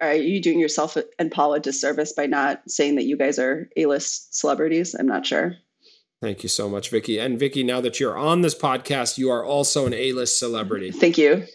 are you doing yourself and Paul a disservice by not saying that you guys are A-list celebrities? I'm not sure. Thank you so much, Vicky. And Vicky, now that you're on this podcast, you are also an A-list celebrity. Thank you.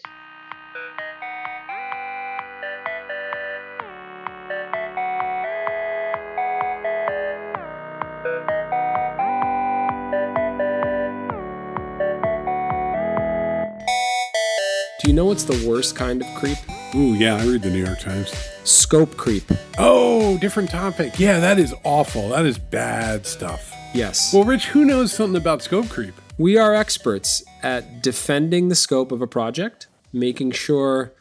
Do you know what's the worst kind of creep? Ooh, yeah, I read the New York Times. Scope creep. Oh, different topic. Yeah, that is awful. That is bad stuff. Yes. Well, Rich, who knows something about scope creep? We are experts at defending the scope of a project, making sure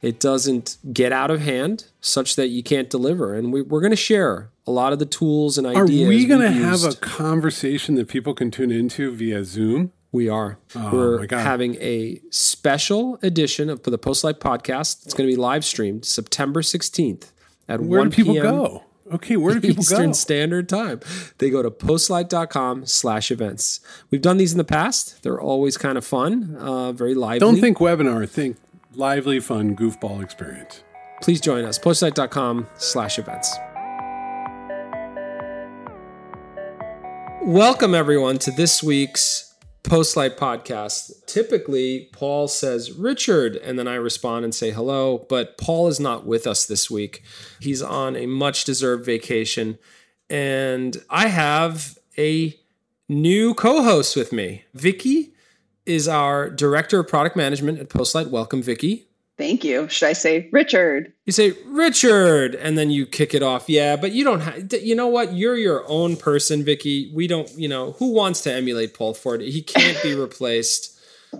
it doesn't get out of hand such that you can't deliver. And we, are going to share a lot of the tools and ideas. Are we going to we've a conversation that people can tune into via Zoom? We are. Oh, We're having a special edition of the Postlight podcast. It's going to be live streamed September 16th at Where 1 do people p.m. go? Okay, where do people Eastern go? Eastern Standard Time. They go to postlight.com slash events. We've done these in the past. They're always kind of fun, uh, very lively. Don't think webinar, think lively, fun, goofball experience. Please join us. Postlight.com slash events. Welcome, everyone, to this week's Postlight podcast. Typically, Paul says Richard, and then I respond and say hello, but Paul is not with us this week. He's on a much deserved vacation, and I have a new co host with me. Vicky is our director of product management at Postlight. Welcome, Vicky. Thank you. Should I say Richard? You say Richard, and then you kick it off. Yeah, but you don't. have you know what? You're your own person, Vicky. We don't. You know who wants to emulate Paul Ford? He can't be replaced.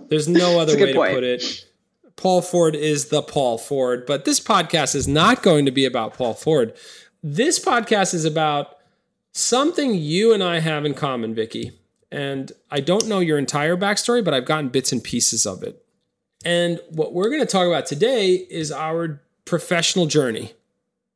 There's no other That's a good way point. to put it. Paul Ford is the Paul Ford, but this podcast is not going to be about Paul Ford. This podcast is about something you and I have in common, Vicky. And I don't know your entire backstory, but I've gotten bits and pieces of it. And what we're going to talk about today is our professional journey.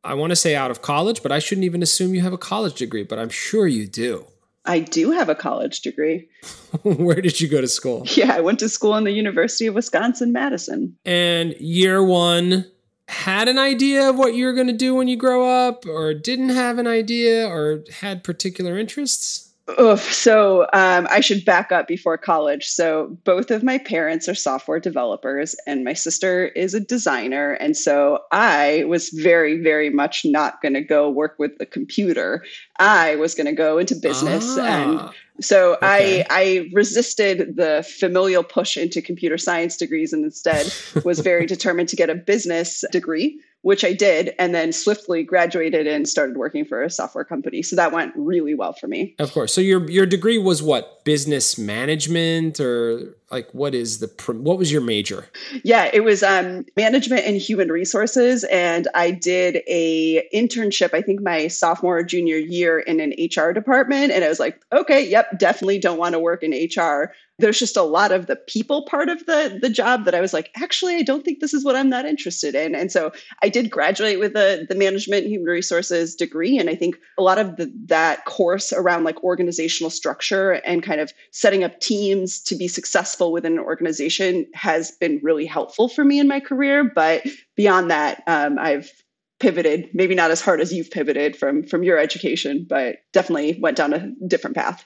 I want to say out of college, but I shouldn't even assume you have a college degree, but I'm sure you do. I do have a college degree. Where did you go to school? Yeah, I went to school in the University of Wisconsin Madison. And year one, had an idea of what you were going to do when you grow up, or didn't have an idea, or had particular interests? Oof. So um, I should back up before college. So both of my parents are software developers, and my sister is a designer. And so I was very, very much not going to go work with the computer. I was going to go into business and Ah, So Okay. I I resisted the familial push into computer science degrees and instead was very determined to get a business degree, which I did, and then swiftly graduated and started working for a software company. So that went really well for me. Of course. So your your degree was what? Business management, or like what is the what was your major? Yeah, it was um, management and human resources, and I did a internship. I think my sophomore or junior year in an HR department, and I was like, okay, yep, definitely don't want to work in HR. There's just a lot of the people part of the the job that I was like, actually, I don't think this is what I'm that interested in. And so I did graduate with the the management and human resources degree, and I think a lot of the, that course around like organizational structure and kind of setting up teams to be successful within an organization has been really helpful for me in my career. But beyond that, um, I've pivoted, maybe not as hard as you've pivoted from from your education, but definitely went down a different path.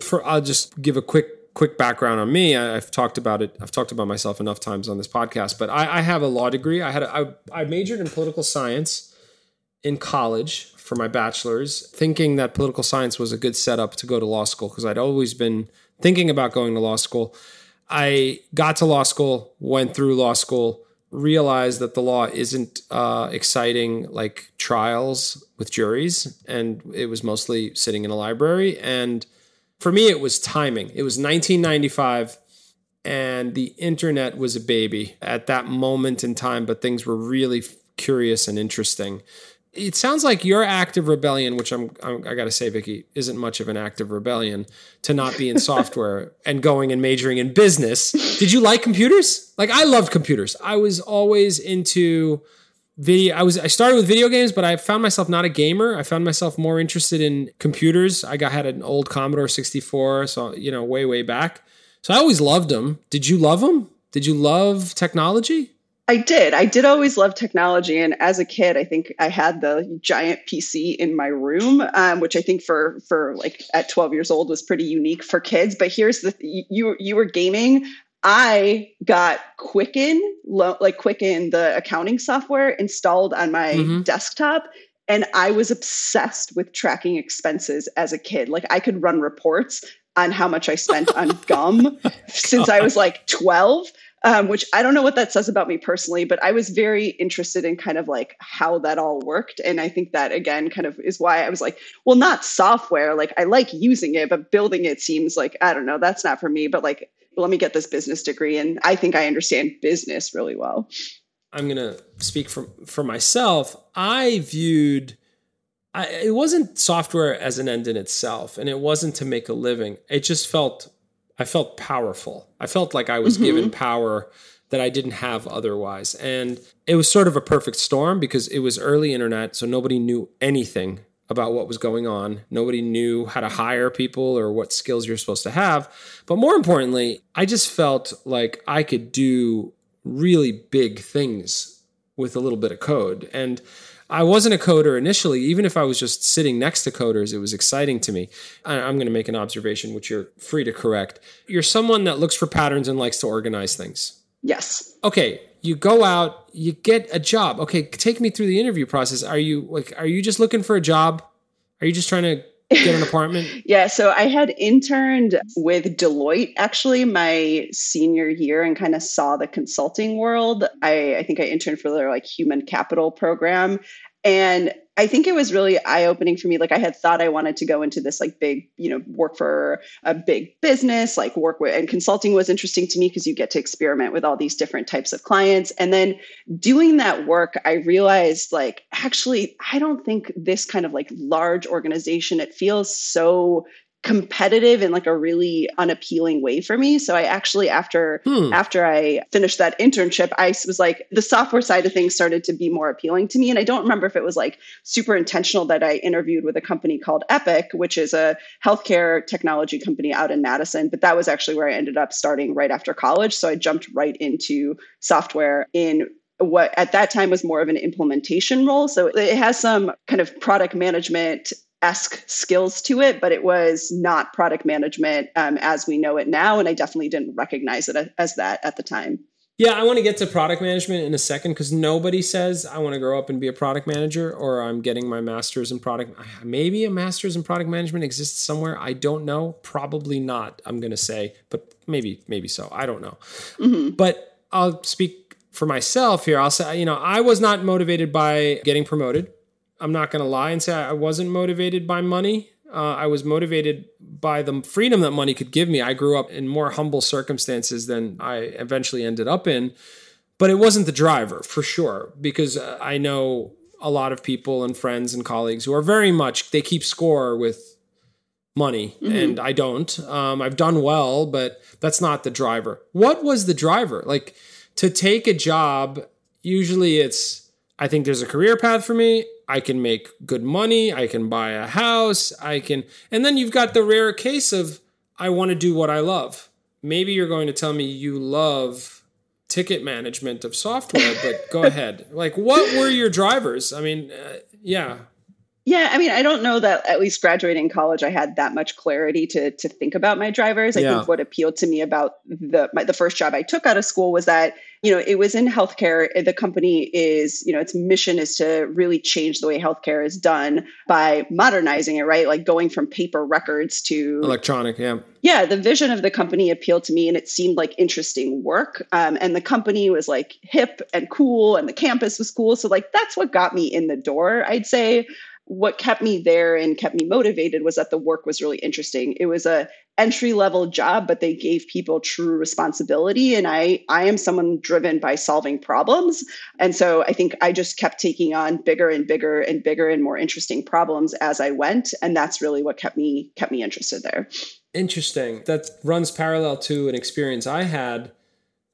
For I'll just give a quick quick background on me. I, I've talked about it. I've talked about myself enough times on this podcast. But I, I have a law degree. I had a, I, I majored in political science in college for my bachelor's, thinking that political science was a good setup to go to law school because I'd always been thinking about going to law school. I got to law school, went through law school, realized that the law isn't uh, exciting like trials with juries, and it was mostly sitting in a library. And for me, it was timing. It was 1995, and the internet was a baby at that moment in time, but things were really curious and interesting. It sounds like your act of rebellion, which I'm, I'm I got to say, Vicky, isn't much of an act of rebellion to not be in software and going and majoring in business. Did you like computers? Like I loved computers. I was always into video. I was I started with video games, but I found myself not a gamer. I found myself more interested in computers. I got had an old Commodore 64, so you know, way way back. So I always loved them. Did you love them? Did you love technology? I did. I did always love technology, and as a kid, I think I had the giant PC in my room, um, which I think for for like at 12 years old was pretty unique for kids. But here's the you you were gaming. I got Quicken, like Quicken, the accounting software installed on my mm-hmm. desktop, and I was obsessed with tracking expenses as a kid. Like I could run reports on how much I spent on gum since I was like 12 um, which I don't know what that says about me personally, but I was very interested in kind of like how that all worked. And I think that again kind of is why I was like, well, not software. Like I like using it, but building it seems like, I don't know, that's not for me. But like, let me get this business degree. And I think I understand business really well. I'm going to speak for, for myself. I viewed, I, it wasn't software as an end in itself, and it wasn't to make a living. It just felt I felt powerful. I felt like I was mm-hmm. given power that I didn't have otherwise. And it was sort of a perfect storm because it was early internet, so nobody knew anything about what was going on. Nobody knew how to hire people or what skills you're supposed to have. But more importantly, I just felt like I could do really big things with a little bit of code. And I wasn't a coder initially. Even if I was just sitting next to coders, it was exciting to me. I'm going to make an observation, which you're free to correct. You're someone that looks for patterns and likes to organize things. Yes. Okay. You go out, you get a job. Okay, take me through the interview process. Are you like, are you just looking for a job? Are you just trying to get an apartment? yeah, so I had interned with Deloitte actually my senior year and kind of saw the consulting world. I, I think I interned for their like human capital program. And I think it was really eye opening for me. Like I had thought I wanted to go into this like big, you know, work for a big business, like work with, and consulting was interesting to me because you get to experiment with all these different types of clients. And then doing that work, I realized like, actually, I don't think this kind of like large organization, it feels so competitive in like a really unappealing way for me so i actually after hmm. after i finished that internship i was like the software side of things started to be more appealing to me and i don't remember if it was like super intentional that i interviewed with a company called epic which is a healthcare technology company out in madison but that was actually where i ended up starting right after college so i jumped right into software in what at that time was more of an implementation role. So it has some kind of product management esque skills to it, but it was not product management um, as we know it now. And I definitely didn't recognize it as that at the time. Yeah, I want to get to product management in a second because nobody says I want to grow up and be a product manager or I'm getting my master's in product. Maybe a master's in product management exists somewhere. I don't know. Probably not. I'm going to say, but maybe, maybe so. I don't know. Mm-hmm. But I'll speak for myself here. I'll say, you know, I was not motivated by getting promoted. I'm not going to lie and say I wasn't motivated by money. Uh, I was motivated by the freedom that money could give me. I grew up in more humble circumstances than I eventually ended up in, but it wasn't the driver for sure because uh, I know a lot of people and friends and colleagues who are very much they keep score with money mm-hmm. and I don't. Um, I've done well, but that's not the driver. What was the driver? Like to take a job, usually it's I think there's a career path for me. I can make good money. I can buy a house. I can, and then you've got the rare case of I want to do what I love. Maybe you're going to tell me you love ticket management of software, but go ahead. Like, what were your drivers? I mean, uh, yeah. Yeah, I mean, I don't know that at least graduating college, I had that much clarity to to think about my drivers. I yeah. think what appealed to me about the my, the first job I took out of school was that you know, it was in healthcare. The company is, you know, its mission is to really change the way healthcare is done by modernizing it, right? Like going from paper records to electronic. Yeah. Yeah. The vision of the company appealed to me and it seemed like interesting work. Um, and the company was like hip and cool and the campus was cool. So, like, that's what got me in the door, I'd say what kept me there and kept me motivated was that the work was really interesting. It was a entry level job, but they gave people true responsibility. And I I am someone driven by solving problems. And so I think I just kept taking on bigger and bigger and bigger and more interesting problems as I went. And that's really what kept me kept me interested there. Interesting. That runs parallel to an experience I had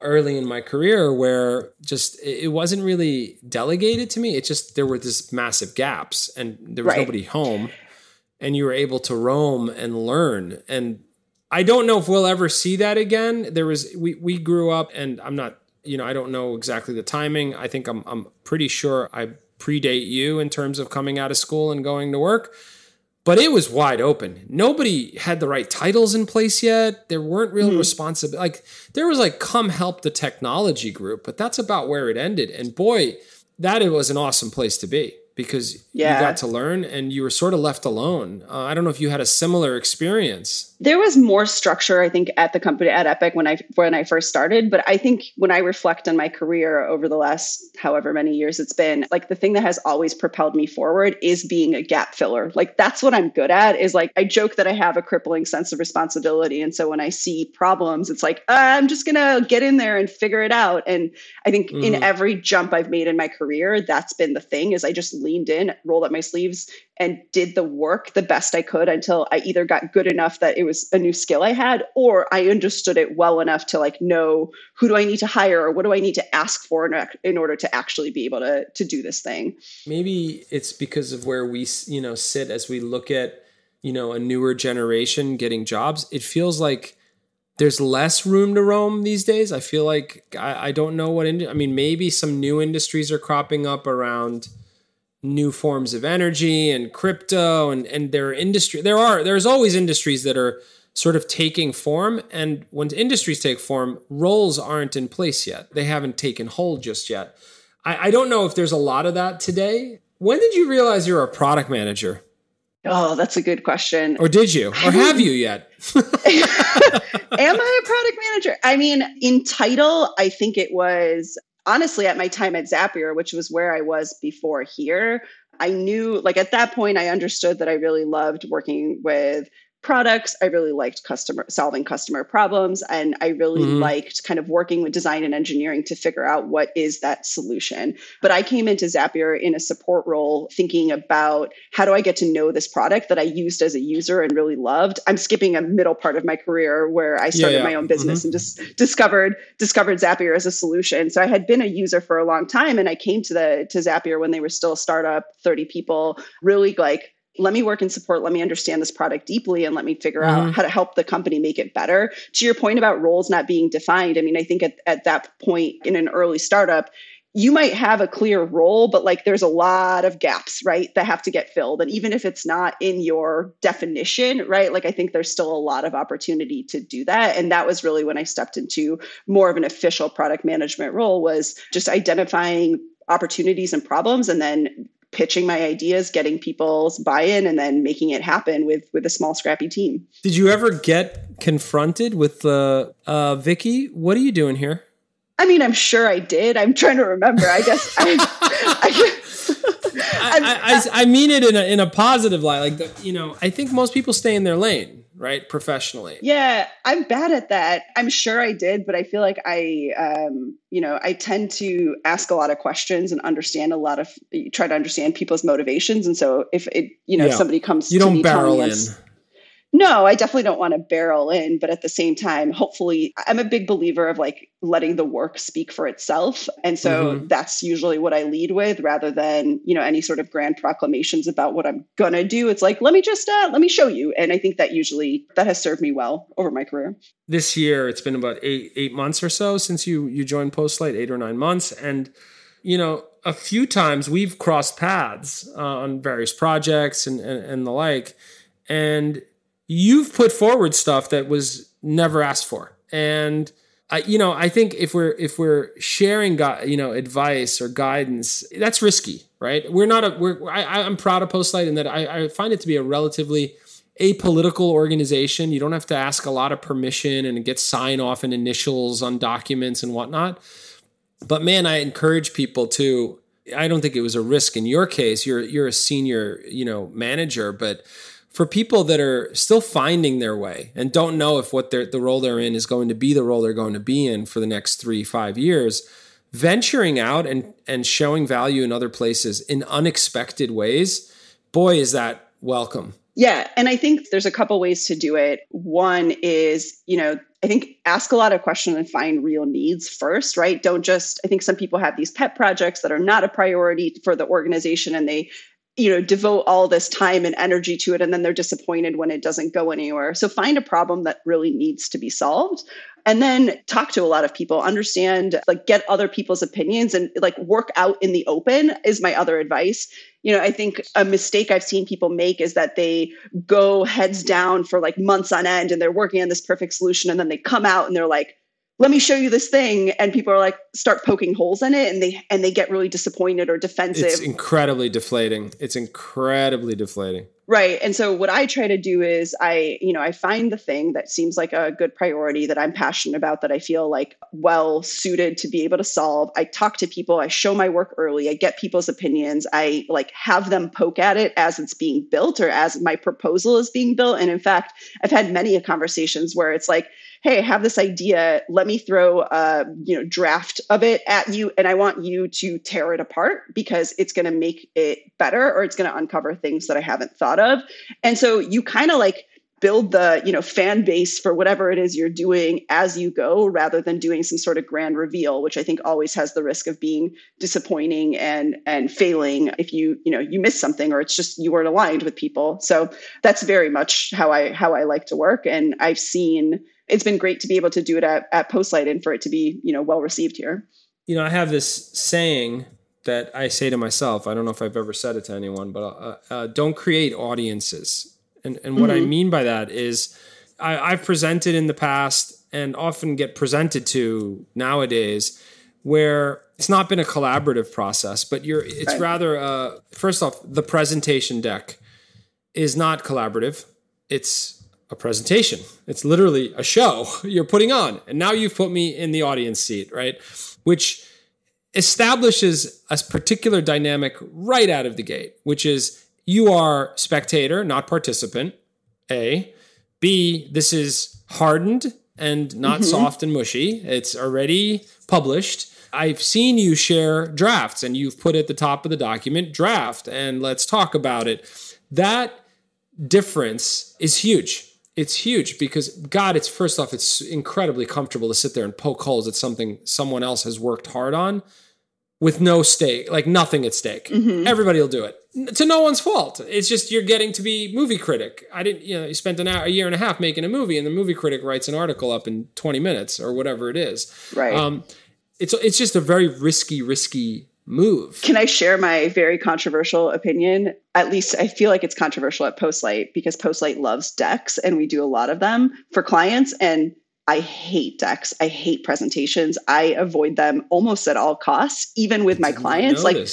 early in my career where just it wasn't really delegated to me. It just there were this massive gaps and there was right. nobody home and you were able to roam and learn. And I don't know if we'll ever see that again. There was we we grew up and I'm not you know, I don't know exactly the timing. I think I'm I'm pretty sure I predate you in terms of coming out of school and going to work. But it was wide open. Nobody had the right titles in place yet. There weren't real mm-hmm. responsibility. Like there was like come help the technology group, but that's about where it ended. And boy, that it was an awesome place to be because yeah. you got to learn and you were sort of left alone. Uh, I don't know if you had a similar experience. There was more structure, I think, at the company at Epic when I when I first started. But I think when I reflect on my career over the last however many years it's been, like the thing that has always propelled me forward is being a gap filler. Like that's what I'm good at. Is like I joke that I have a crippling sense of responsibility, and so when I see problems, it's like uh, I'm just gonna get in there and figure it out. And I think mm. in every jump I've made in my career, that's been the thing. Is I just leaned in, rolled up my sleeves, and did the work the best I could until I either got good enough that it was a new skill I had, or I understood it well enough to like know who do I need to hire or what do I need to ask for in, in order to actually be able to to do this thing. Maybe it's because of where we you know sit as we look at you know a newer generation getting jobs. It feels like there's less room to roam these days. I feel like I, I don't know what. Ind- I mean, maybe some new industries are cropping up around new forms of energy and crypto and and there are industry there are there's always industries that are sort of taking form and when industries take form roles aren't in place yet they haven't taken hold just yet I, I don't know if there's a lot of that today when did you realize you're a product manager Oh, that's a good question. Or did you? Or have you yet? Am I a product manager? I mean, in title, I think it was honestly at my time at Zapier, which was where I was before here, I knew like at that point I understood that I really loved working with products. I really liked customer solving customer problems and I really mm-hmm. liked kind of working with design and engineering to figure out what is that solution. But I came into Zapier in a support role thinking about how do I get to know this product that I used as a user and really loved. I'm skipping a middle part of my career where I started yeah, yeah. my own business mm-hmm. and just discovered discovered Zapier as a solution. So I had been a user for a long time and I came to the to Zapier when they were still a startup, 30 people, really like let me work in support let me understand this product deeply and let me figure mm-hmm. out how to help the company make it better. To your point about roles not being defined i mean i think at, at that point in an early startup you might have a clear role but like there's a lot of gaps right that have to get filled. And even if it's not in your definition right like i think there's still a lot of opportunity to do that. And that was really when i stepped into more of an official product management role was just identifying opportunities and problems and then pitching my ideas, getting people's buy-in, and then making it happen with with a small scrappy team. Did you ever get confronted with the uh, uh, Vicky? What are you doing here? I mean, I'm sure I did. I'm trying to remember. I guess I, I, I, I, I, mean it in a, in a positive light. Like, the, you know, I think most people stay in their lane right? Professionally. Yeah i'm bad at that. I'm sure i did but i feel like i um, you know i tend to ask a lot of questions and understand a lot of try to understand people's motivations. And so if it you know yeah. if somebody comes you don't barrel in no, I definitely don't want to barrel in, but at the same time, hopefully, I'm a big believer of like letting the work speak for itself. And so mm-hmm. that's usually what I lead with rather than, you know, any sort of grand proclamations about what I'm going to do. It's like, let me just, uh, let me show you. And I think that usually that has served me well over my career. This year, it's been about eight, eight months or so since you, you joined Postlight, eight or nine months. And, you know, a few times we've crossed paths uh, on various projects and, and, and the like. And you've put forward stuff that was never asked for. And I, you know, I think if we're if we're sharing, you know, advice or guidance, that's risky, right? We're not a. We're I, am proud of Postlight in that I, I find it to be a relatively apolitical organization. You don't have to ask a lot of permission and get sign off and initials on documents and whatnot. But man, I encourage people to. I don't think it was a risk in your case. You're you're a senior, you know, manager, but for people that are still finding their way and don't know if what the role they're in is going to be the role they're going to be in for the next three five years venturing out and and showing value in other places in unexpected ways boy is that welcome yeah and i think there's a couple ways to do it one is you know I think ask a lot of questions and find real needs first, right? Don't just, I think some people have these pet projects that are not a priority for the organization and they you know devote all this time and energy to it and then they're disappointed when it doesn't go anywhere so find a problem that really needs to be solved and then talk to a lot of people, understand, like get other people's opinions and like work out in the open is my other advice. You know, I think a mistake I've seen people make is that they go heads down for like months on end and they're working on this perfect solution and then they come out and they're like, let me show you this thing. And people are like start poking holes in it. And they and they get really disappointed or defensive. It's incredibly deflating. It's incredibly deflating. Right. And so what i try to do is i you know i find the thing that seems like a good priority that i'm passionate about that i feel like well suited to be able to solve. I talk to people. I show my work early. I get people's opinions. I like have them poke at it as it's being built or as my proposal is being built. And in fact i've had many conversations where it's like hey, I have this idea. Let me throw a you know draft of it at you, and I want you to tear it apart because it's going to make it better, or it's going to uncover things that I haven't thought of. And so you kind of like build the you know fan base for whatever it is you're doing as you go rather than doing some sort of grand reveal which i think always has the risk of being disappointing and and failing if you you know you miss something or it's just you weren't aligned with people so that's very much how i how i like to work and i've seen it's been great to be able to do it at, at Postlight and for it to be, you know, well received here. You know, I have this saying that I say to myself. I don't know if I've ever said it to anyone, but uh, uh, don't create audiences. And and what mm-hmm. I mean by that is, I, I've presented in the past and often get presented to nowadays where it's not been a collaborative process, but you're it's right. rather uh, first off the presentation deck is not collaborative. It's a presentation. It's literally a show you're putting on. And now you've put me in the audience seat, right? Which establishes a particular dynamic right out of the gate, which is you are spectator, not participant. A. B, this is hardened and not mm-hmm. soft and mushy. It's already published. I've seen you share drafts and you've put at the top of the document draft and let's talk about it. That difference is huge it's huge because God, it's first off, it's incredibly comfortable to sit there and poke holes at something someone else has worked hard on with no stake, like nothing at stake. Mm-hmm. Everybody will do it to no one's fault. It's just you're getting to be movie critic. I didn't, you know, you spent an hour, a year and a half making a movie, and the movie critic writes an article up in 20 minutes or whatever it is. Right. Um, it's it's just a very risky, risky move. Can I share my very controversial opinion? At least I feel like it's controversial at Postlight because Postlight loves decks and we do a lot of them for clients. And I hate decks. I hate presentations. I avoid them almost at all costs, even with my clients. Like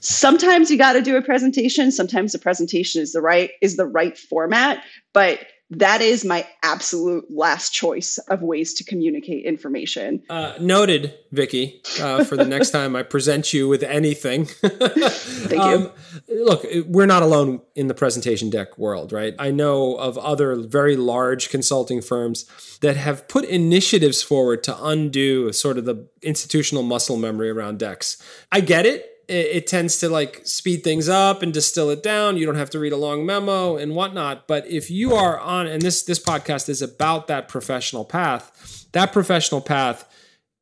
sometimes you got to do a presentation. Sometimes the presentation is the right is the right format, but that is my absolute last choice of ways to communicate information. Uh, noted, Vicky. Uh, for the next time I present you with anything. Thank um, you. Look, we're not alone in the presentation deck world, right? I know of other very large consulting firms that have put initiatives forward to undo sort of the institutional muscle memory around decks. I get it it, it, tends to like speed things up and distill it down. You don't have to read a long memo and whatnot. But if you are on, and this this podcast is about that professional path, that professional path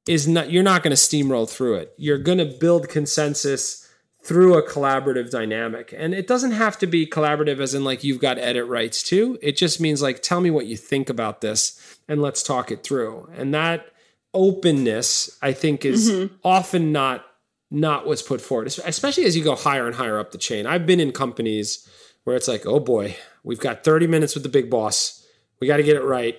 is not. You're not going to steamroll through it. You're going to build consensus through a collaborative dynamic. And it doesn't have to be collaborative as in like you've got edit rights too. It just means like tell me what you think about this and let's talk it through. And that openness, I think, is mm-hmm. often not not what's put forward, especially as you go higher and higher up the chain. I've been in companies where it's like, oh boy, we've got 30 minutes with the big boss. We got to get it right.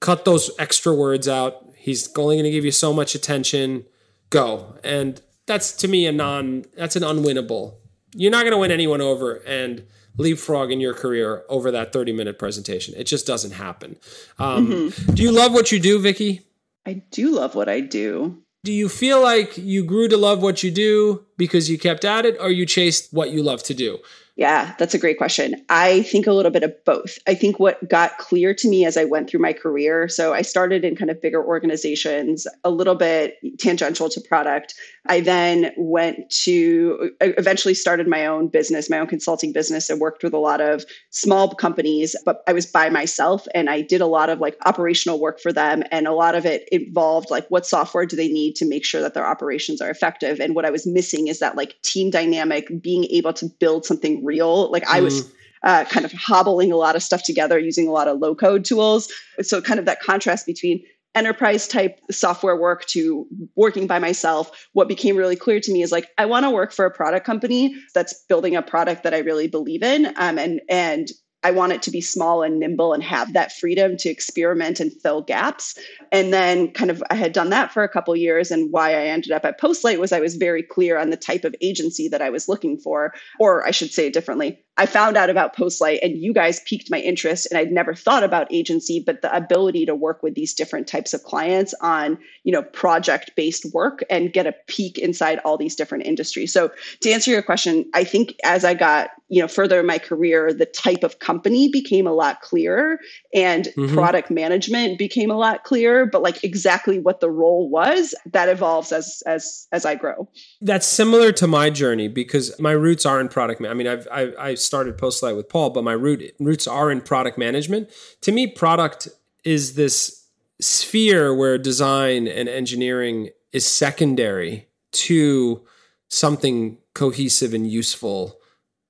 Cut those extra words out. He's only going to give you so much attention. Go. And that's to me a non, that's an unwinnable. You're not going to win anyone over and leapfrog in your career over that 30 minute presentation. It just doesn't happen. Um, mm-hmm. Do you love what you do, Vicky? I do love what I do do you feel like you grew to love what you do because you kept at it or you chased what you love to do? Yeah, that's a great question. I think a little bit of both. I think what got clear to me as I went through my career, so I started in kind of bigger organizations, a little bit tangential to product. I then went to eventually started my own business, my own consulting business, and worked with a lot of small companies, but I was by myself and I did a lot of like operational work for them. And a lot of it involved like what software do they need to make sure that their operations are effective. And what I was missing is that like team dynamic, being able to build something real. Like I was mm. uh, kind of hobbling a lot of stuff together using a lot of low code tools. So kind of that contrast between enterprise type software work to working by myself, what became really clear to me is like I want to work for a product company that's building a product that I really believe in, um, and and I want it to be small and nimble and have that freedom to experiment and fill gaps. And then kind of I had done that for a couple years and why I ended up at Postlight was I was very clear on the type of agency that I was looking for or I should say it differently. I found out about Postlight and you guys piqued my interest and I'd never thought about agency but the ability to work with these different types of clients on, you know, project based work and get a peek inside all these different industries. So to answer your question, I think as I got, you know, further in my career, the type of company became a lot clearer and mm-hmm. product management became a lot clearer, but like exactly what the role was, that evolves as as as I grow. That's similar to my journey because my roots are in product. I mean, I've I've, I've started Postlight with Paul, but my root roots are in product management. To me, product is this sphere where design and engineering is secondary to something cohesive and useful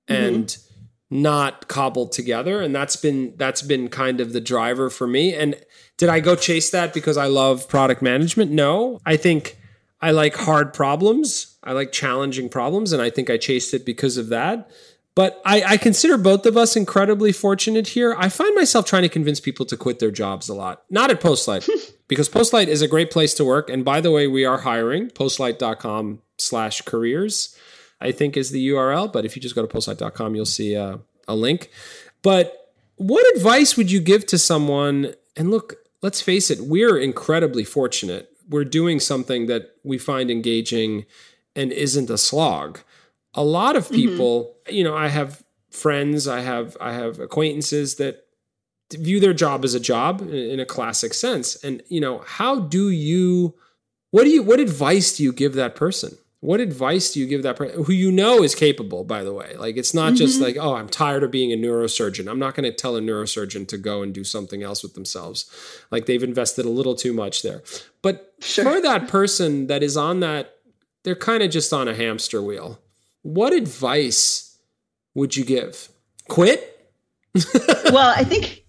mm-hmm. and not cobbled together. And that's been that's been kind of the driver for me. And did i go chase that because i love product management? No. I think i like hard problems. I like challenging problems. And i think i chased it because of that but I, I, consider both of us incredibly fortunate here. I find myself trying to convince people to quit their jobs a lot. Not at Postlight, because Postlight is a great place to work. And by the way, we are hiring. Postlight.com slash careers, I think is the URL. But if you just go to postlight.com, you'll see a, a link. But what advice would you give to someone? And look, let's face it, we're incredibly fortunate. We're doing something that we find engaging and isn't a slog a lot of mm-hmm. people, mm-hmm. you know, I have friends, I have I have acquaintances that view their job as a job in a classic sense. And you know, how do you what do you what advice do you give that person? What advice do you give that person who you know is capable, by the way? Like it's not mm-hmm. just like, oh, I'm tired of being a neurosurgeon. I'm not going to tell a neurosurgeon to go and do something else with themselves. Like they've invested a little too much there. But sure. for that person that is on that, they're kind of just on a hamster wheel what advice would you give? Quit? well, I think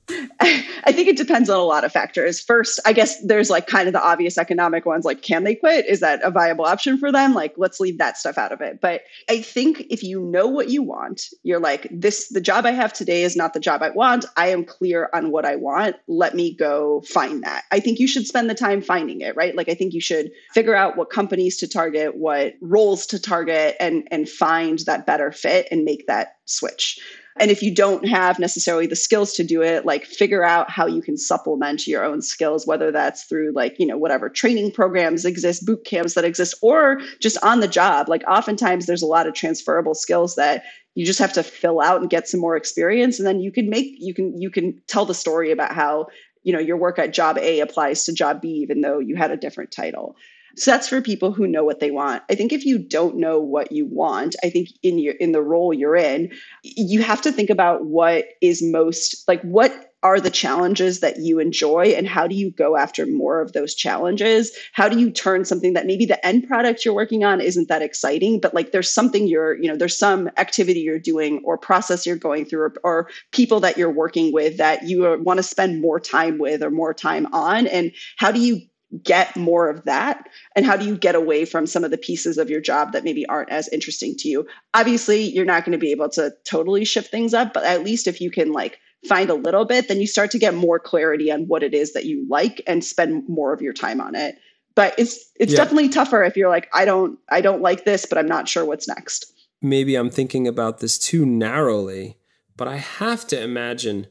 think it depends on a lot of factors. First, I guess there's like kind of the obvious economic ones like can they quit? Is that a viable option for them? Like let's leave that stuff out of it. But I think if you know what you want, you're like this the job I have today is not the job I want. I am clear on what I want. Let me go find that. I think you should spend the time finding it, right? Like I think you should figure out what companies to target, what roles to target and and find that better fit and make that switch. And if you don't have necessarily the skills to do it, like figure out how you can supplement your own skills, whether that's through like, you know, whatever training programs exist, boot camps that exist, or just on the job. Like oftentimes there's a lot of transferable skills that you just have to fill out and get some more experience. And then you can make, you can, you can tell the story about how, you know, your work at job A applies to job B, even though you had a different title. So that's for people who know what they want. I think if you don't know what you want, I think in your in the role you're in, you have to think about what is most like what are the challenges that you enjoy and how do you go after more of those challenges how do you turn something that maybe the end product you're working on isn't that exciting but like there's something you're you know there's some activity you're doing or process you're going through or, or people that you're working with that you want to spend more time with or more time on and how do you get more of that? And how do you get away from some of the pieces of your job that maybe aren't as interesting to you? Obviously you're not going to be able to totally shift things up but at least if you can like find a little bit then you start to get more clarity on what it is that you like and spend more of your time on it. But it's it's yeah. definitely tougher if you're like i don't i don't like this but i'm not sure what's next. Maybe i'm thinking about this too narrowly but i have to imagine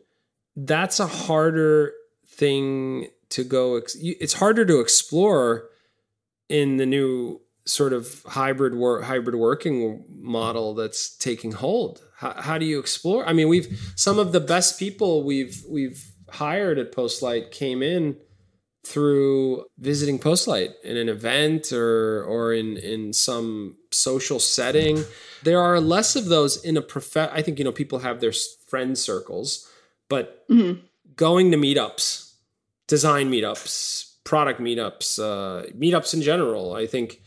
that's a harder thing to go it's harder to explore in the new sort of hybrid work hybrid working model that's taking hold. How, how do you explore? I mean we've some of the best people we've we've hired at postlight came in through visiting postlight in an event or or in in some social setting. There are less of those in a prof i think you know people have their friend circles but mm-hmm. going to meetups design meetups, product meetups, uh, meetups in general. I think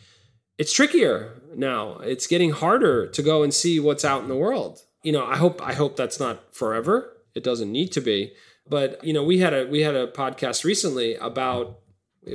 it's trickier now. It's getting harder to go and see what's out in the world. You know, I hope I hope that's not forever. It doesn't need to be. But you know, we had a we had a podcast recently about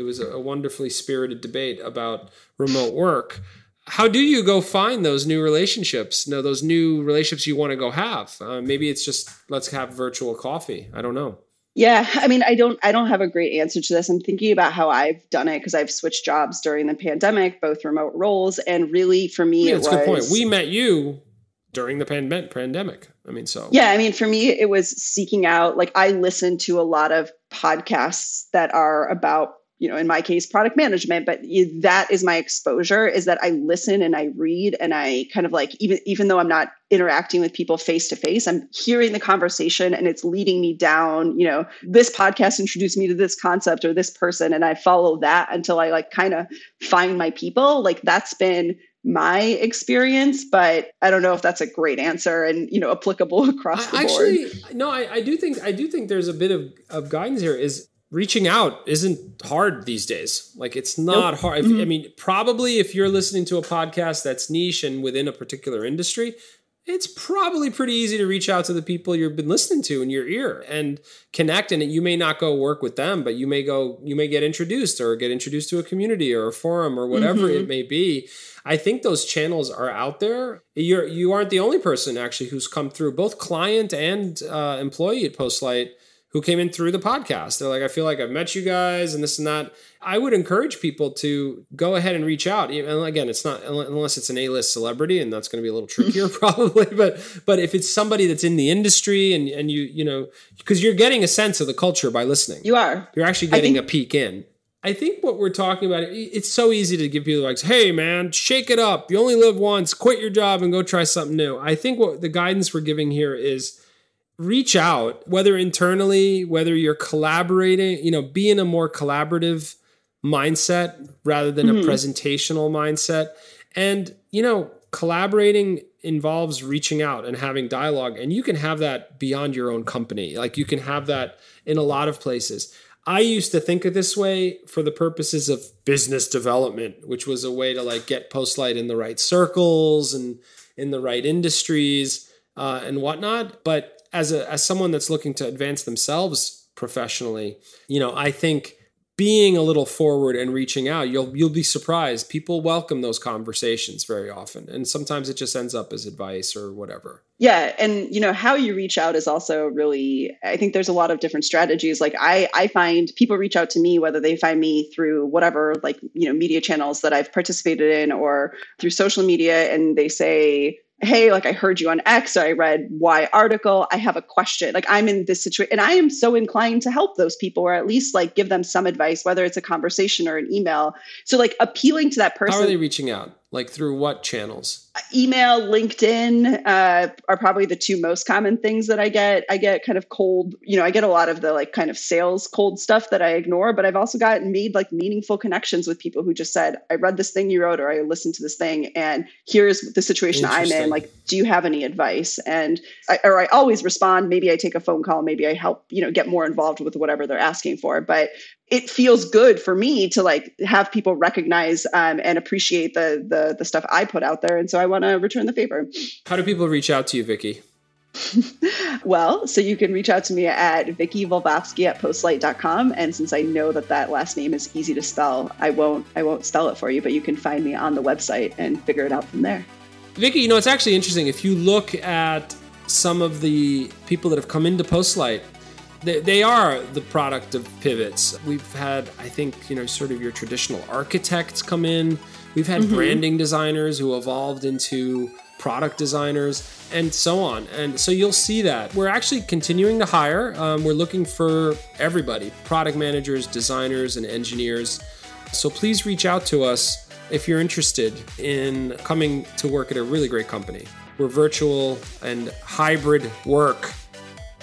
It was a wonderfully spirited debate about remote work. How do you go find those new relationships? No, those new relationships you want to go have. Uh, maybe it's just let's have virtual coffee. I don't know. Yeah, I mean, I don't I don't have a great answer to this. I'm thinking about how I've done it because I've switched jobs during the pandemic, both remote roles, and really for me, Yeah, it that's was a good point. We met you during the pand- pandemic. I mean, so Yeah, I mean, for me, it was seeking out, like, I listen to a lot of podcasts that are about, you know, in my case, product management, but that is my exposure is that I listen and I read and I kind of like, even, even though I'm not interacting with people face to face, I'm hearing the conversation and it's leading me down, you know, this podcast introduced me to this concept or this person. And I follow that until I like kind of find my people. Like, that's been my experience, but I don't know if that's a great answer and you know applicable across the I, board. actually, no, I, I do think I do think there's a bit of, of guidance here. Is reaching out isn't hard these days. Like it's not hard. If, Mm-hmm. I mean, probably if you're listening to a podcast that's niche and within a particular industry, it's probably pretty easy to reach out to the people you've been listening to in your ear and connect. And you may not go work with them, but you may go, you may get introduced or get introduced to a community or a forum or whatever Mm-hmm. it may be. I think those channels are out there. You're you aren't the only person actually who's come through, both client and uh, employee at Postlight, who came in through the podcast. They're like, I feel like I've met you guys and this and that. I would encourage people to go ahead and reach out. And again, it's not unless it's an A-list celebrity, and that's going to be a little trickier probably. But but if it's somebody that's in the industry and and you you know because you're getting a sense of the culture by listening, You are. you're actually getting think- a peek in. I think what we're talking about, it's so easy to give people like, hey man, shake it up. You only live once, quit your job and go try something new. I think what the guidance we're giving here is reach out, whether internally, whether you're collaborating, you know, be in a more collaborative mindset rather than a presentational mindset. And, you know, collaborating involves reaching out and having dialogue. And you can have that beyond your own company. Like you can have that in a lot of places. I used to think of this way for the purposes of business development, which was a way to like get Postlight in the right circles and in the right industries uh, and whatnot. But as a as someone that's looking to advance themselves professionally, you know, I think being a little forward and reaching out, you'll you'll be surprised. People welcome those conversations very often, and sometimes it just ends up as advice or whatever. Yeah, and you know how you reach out is also really. I think there's a lot of different strategies. Like I, I find people reach out to me whether they find me through whatever like you know media channels that I've participated in or through social media, and they say, "Hey, like I heard you on X, or I read Y article. I have a question. Like I'm in this situation, and I am so inclined to help those people, or at least like give them some advice, whether it's a conversation or an email. So like appealing to that person How are they reaching out? Like through what channels? email linkedin uh, are probably the two most common things that i get. I get kind of cold you know i get a lot of the like kind of sales cold stuff that i ignore but i've also gotten made like meaningful connections with people who just said i read this thing you wrote or i listened to this thing and here's the situation i'm in. Like do you have any advice? And I, or i always respond. Maybe i take a phone call. Maybe i help you know get more involved with whatever they're asking for. But it feels good for me to like have people recognize um, and appreciate the, the the stuff I put out there, and so I want to return the favor. How do people reach out to you, Vicky? Well, so you can reach out to me at Vicky Volvovski at postlight.com. And since I know that that last name is easy to spell, I won't I won't spell it for you, but you can find me on the website and figure it out from there. Vicky, you know, it's actually interesting. If you look at some of the people that have come into Postlight, they, they are the product of pivots. We've had, I think, you know, sort of your traditional architects come in. We've had branding designers who evolved into product designers and so on. And so you'll see that. We're actually continuing to hire. Um, we're looking for everybody product managers, designers, and engineers. So please reach out to us if you're interested in coming to work at a really great company. We're virtual and hybrid work.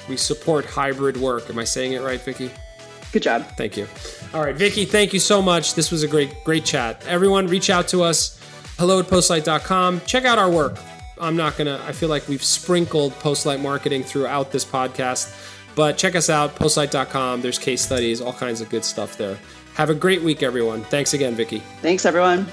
We support hybrid work. Am I saying it right, Vicky? Good job. Thank you. All right, Vicky, thank you so much. This was a great, great chat. Everyone, reach out to us. Hello at postlight.com. Check out our work. I'm not going to, I feel like we've sprinkled postlight marketing throughout this podcast, but check us out, postlight.com. There's case studies, all kinds of good stuff there. Have a great week, everyone. Thanks again, Vicky. Thanks, everyone.